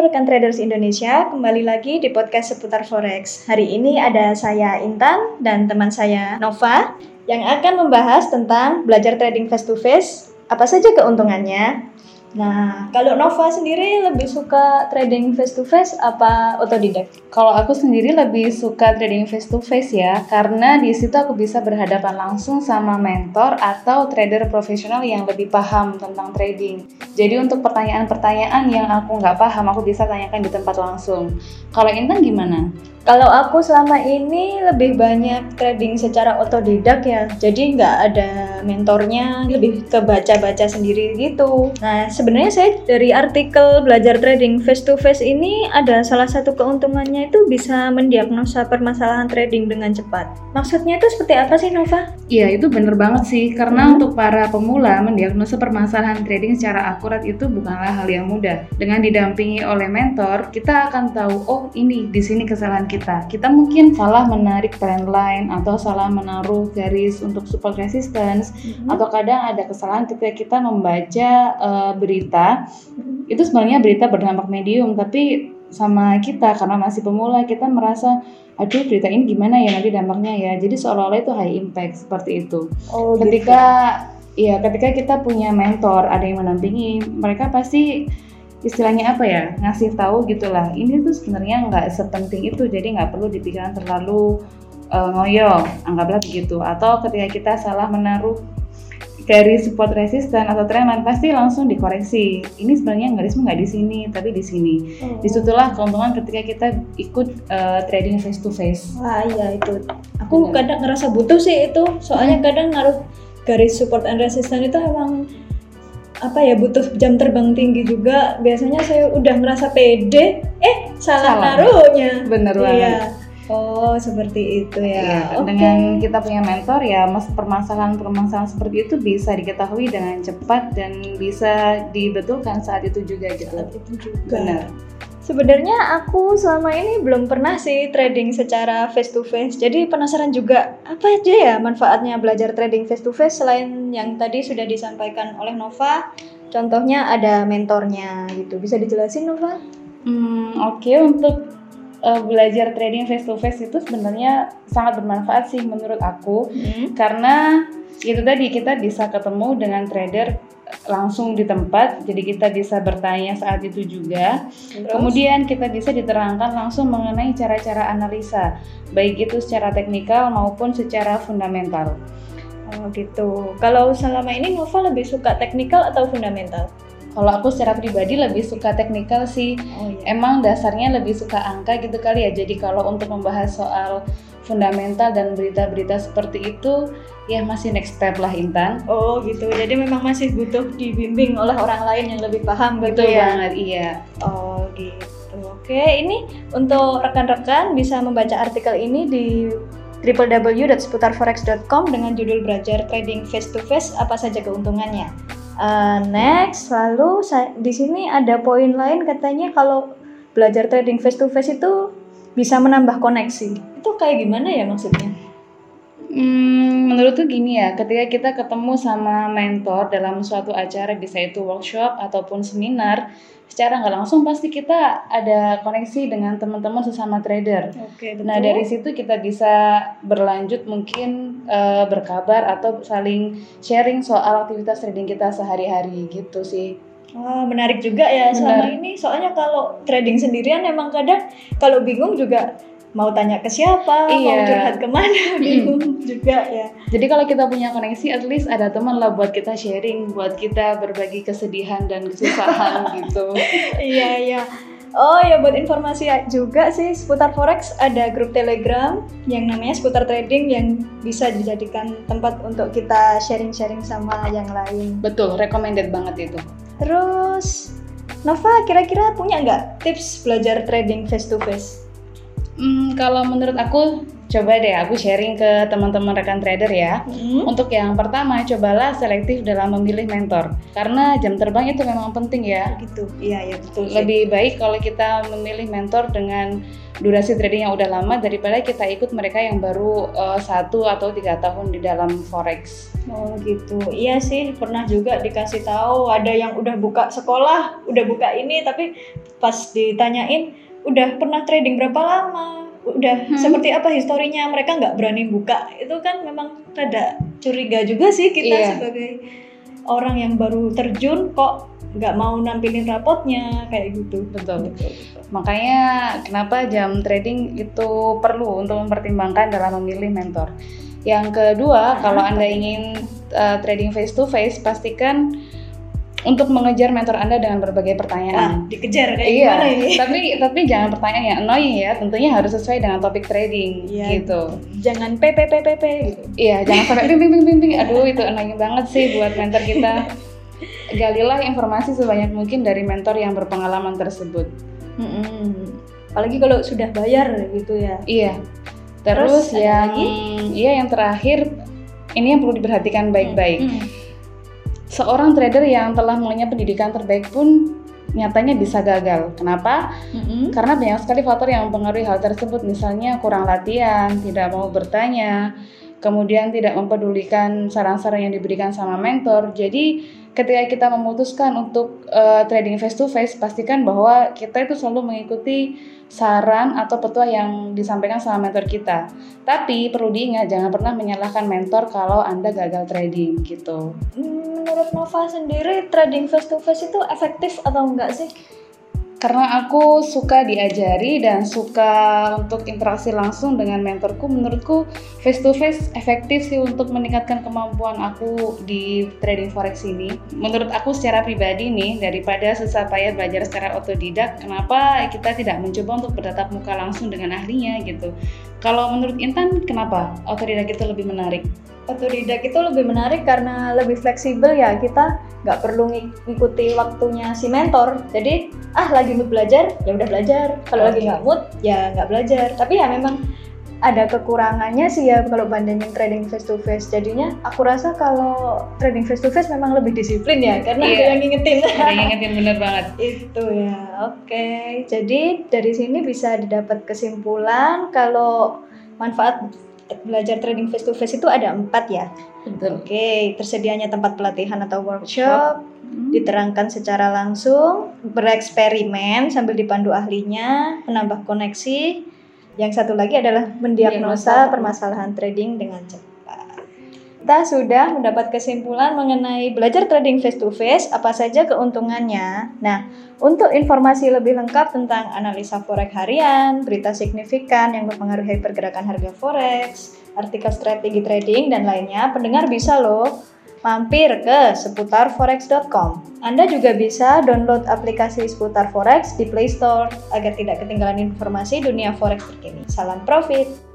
Rekan traders Indonesia, kembali lagi di podcast seputar forex. Hari ini ada saya Intan dan teman saya Nova yang akan membahas tentang belajar trading face to face, apa saja keuntungannya, Nah, kalau Nova sendiri lebih suka trading face to face apa otodidak? Kalau aku sendiri lebih suka trading face to face ya, karena di situ aku bisa berhadapan langsung sama mentor atau trader profesional yang lebih paham tentang trading. Jadi untuk pertanyaan-pertanyaan yang aku nggak paham, aku bisa tanyakan di tempat langsung. Kalau Intan gimana? Kalau aku selama ini lebih banyak trading secara otodidak ya, jadi nggak ada mentornya, lebih ke baca-baca sendiri gitu. Nah, sebenarnya saya dari artikel belajar trading face to face ini ada salah satu keuntungannya itu bisa mendiagnosa permasalahan trading dengan cepat. Maksudnya itu seperti apa sih Nova? Iya, itu bener banget sih, karena hmm. untuk para pemula mendiagnosa permasalahan trading secara akurat itu bukanlah hal yang mudah. Dengan didampingi oleh mentor, kita akan tahu, oh ini di sini kesalahan kita. Kita mungkin salah menarik trend line atau salah menaruh garis untuk support resistance mm-hmm. atau kadang ada kesalahan ketika kita membaca uh, berita mm-hmm. itu sebenarnya berita berdampak medium tapi sama kita karena masih pemula kita merasa aduh berita ini gimana ya nanti dampaknya ya jadi seolah-olah itu high impact seperti itu oh, ketika gitu. ya ketika kita punya mentor ada yang mendampingi mereka pasti istilahnya apa ya ngasih tahu gitulah ini tuh sebenarnya nggak sepenting itu jadi nggak perlu dipikirkan terlalu uh, ngoyo anggaplah begitu. Atau ketika kita salah menaruh garis support resisten atau trendline pasti langsung dikoreksi. Ini sebenarnya garismu nggak di sini tapi di sini. Oh. di situlah keuntungan ketika kita ikut uh, trading face to face wah iya itu. Aku Benar. kadang ngerasa butuh sih itu. Soalnya hmm. kadang naruh garis support and resistance itu emang apa ya butuh jam terbang tinggi juga biasanya saya udah merasa pede. Eh salah, salah. naruhnya. Bener iya. banget. Oh seperti itu ya, ya okay. dengan kita punya mentor ya mas permasalahan-permasalahan seperti itu bisa diketahui dengan cepat dan bisa dibetulkan saat itu juga gitu. Saat itu juga. Benar Sebenarnya aku selama ini belum pernah sih trading secara face to face. Jadi penasaran juga apa aja ya manfaatnya belajar trading face to face selain yang tadi sudah disampaikan oleh Nova. Contohnya ada mentornya gitu. Bisa dijelasin Nova? Hmm, oke okay. untuk uh, belajar trading face to face itu sebenarnya sangat bermanfaat sih menurut aku. Hmm. Karena itu tadi kita bisa ketemu dengan trader langsung di tempat, jadi kita bisa bertanya saat itu juga. Terus? Kemudian kita bisa diterangkan langsung mengenai cara-cara analisa, baik itu secara teknikal maupun secara fundamental. Oh gitu. Kalau selama ini Nova lebih suka teknikal atau fundamental? Kalau aku secara pribadi lebih suka teknikal sih. Oh, iya. Emang dasarnya lebih suka angka gitu kali ya. Jadi kalau untuk membahas soal fundamental dan berita-berita seperti itu ya masih next step lah Intan. Oh gitu. Jadi memang masih butuh dibimbing oleh orang lain yang lebih paham gitu Betul ya. banget, iya. Oh gitu. Oke, ini untuk rekan-rekan bisa membaca artikel ini di www.seputarforex.com dengan judul belajar trading face to face apa saja keuntungannya. Uh, next, lalu di sini ada poin lain katanya kalau belajar trading face to face itu bisa menambah koneksi. Itu kayak gimana ya maksudnya? Hmm, menurutku gini ya, ketika kita ketemu sama mentor dalam suatu acara, bisa itu workshop ataupun seminar, secara nggak langsung pasti kita ada koneksi dengan teman-teman sesama trader. Oke, Nah dari situ kita bisa berlanjut mungkin uh, berkabar atau saling sharing soal aktivitas trading kita sehari-hari gitu sih. Oh, menarik juga ya Benar. selama ini. Soalnya kalau trading sendirian emang kadang kalau bingung juga mau tanya ke siapa, iya. mau curhat ke mana, bingung juga ya. Jadi kalau kita punya koneksi, at least ada teman lah buat kita sharing, buat kita berbagi kesedihan dan kesusahan gitu. Iya iya. Oh ya buat informasi juga sih seputar forex ada grup telegram yang namanya seputar trading yang bisa dijadikan tempat untuk kita sharing-sharing sama yang lain. Betul, recommended banget itu. Terus Nova kira-kira punya nggak tips belajar trading face to face? Hmm, kalau menurut aku Coba deh aku sharing ke teman-teman rekan trader ya. Hmm. Untuk yang pertama, cobalah selektif dalam memilih mentor. Karena jam terbang itu memang penting ya. gitu iya ya betul sih. Lebih baik kalau kita memilih mentor dengan durasi trading yang udah lama daripada kita ikut mereka yang baru eh, satu atau tiga tahun di dalam forex. Oh gitu, iya sih pernah juga dikasih tahu ada yang udah buka sekolah, udah buka ini tapi pas ditanyain udah pernah trading berapa lama, udah Hmm. seperti apa historinya mereka nggak berani buka itu kan memang rada curiga juga sih kita Iya. sebagai orang yang baru terjun kok nggak mau nampilin rapotnya kayak gitu. Betul. Makanya kenapa jam trading itu perlu untuk mempertimbangkan dalam memilih mentor. Yang kedua, kalau Anda ingin uh, trading face to face, pastikan untuk mengejar mentor Anda dengan berbagai Nah, pertanyaan. dikejar kayak iya, gimana ini? tapi tapi jangan pertanyaan yang annoying ya. Tentunya harus sesuai dengan topik trading Iya. gitu. Jangan PPPPP gitu. Iya, jangan sampai ping ping ping ping ping. Aduh, itu annoying banget sih buat mentor kita. Galilah informasi sebanyak mungkin dari mentor yang berpengalaman tersebut. Mm-mm. Apalagi kalau sudah bayar gitu ya. Iya. Terus Terus, yang lagi? iya yang terakhir ini yang perlu diperhatikan baik-baik. Mm. Seorang trader yang telah mengenyam pendidikan terbaik pun nyatanya bisa gagal. Kenapa? Mm-mm. Karena banyak sekali faktor yang mempengaruhi hal tersebut, misalnya kurang latihan, tidak mau bertanya, kemudian tidak mempedulikan saran-saran yang diberikan sama mentor. Jadi ketika kita memutuskan untuk eh, trading face to face, pastikan bahwa kita itu selalu mengikuti saran atau petua yang disampaikan sama mentor kita. Tapi perlu diingat jangan pernah menyalahkan mentor kalau Anda gagal trading gitu. Menurut Nova sendiri trading face to face itu efektif atau enggak sih? Karena aku suka diajari dan suka untuk interaksi langsung dengan mentorku, menurutku face to face efektif sih untuk meningkatkan kemampuan aku di trading forex ini. Menurut aku secara pribadi nih, daripada susah payah belajar secara otodidak, kenapa kita tidak mencoba untuk bertatap muka langsung dengan ahlinya gitu? Kalau menurut Intan, kenapa otodidak itu lebih menarik? Otodidak itu lebih menarik karena lebih fleksibel ya kita nggak perlu ngik- ngikuti waktunya si mentor. Jadi ah lagi mood belajar ya udah belajar. Kalau lagi Oke. nggak mood ya nggak belajar. Tapi ya memang ada kekurangannya sih ya kalau bandingin trading face to face. Jadinya aku rasa kalau trading face to face memang lebih disiplin ya karena Iya. ada yang ngingetin. Ada yang ingetin bener banget. Itu ya, oke. Jadi dari sini bisa didapat kesimpulan kalau manfaat belajar trading face to face itu ada empat ya. Betul. Oke, tersedianya tempat pelatihan atau workshop, Hmm. diterangkan secara langsung, bereksperimen sambil dipandu ahlinya, menambah koneksi. Yang satu lagi adalah mendiagnosa Diagnosa. permasalahan trading dengan cepat. Kita sudah mendapat kesimpulan mengenai belajar trading face to face, apa saja keuntungannya. Nah, untuk informasi lebih lengkap tentang analisa forex harian, berita signifikan yang mempengaruhi pergerakan harga forex, artikel strategi trading dan lainnya, pendengar bisa loh mampir ke seputarforex.com. Anda juga bisa download aplikasi Seputar Forex di Play Store agar tidak ketinggalan informasi dunia forex terkini. Salam profit.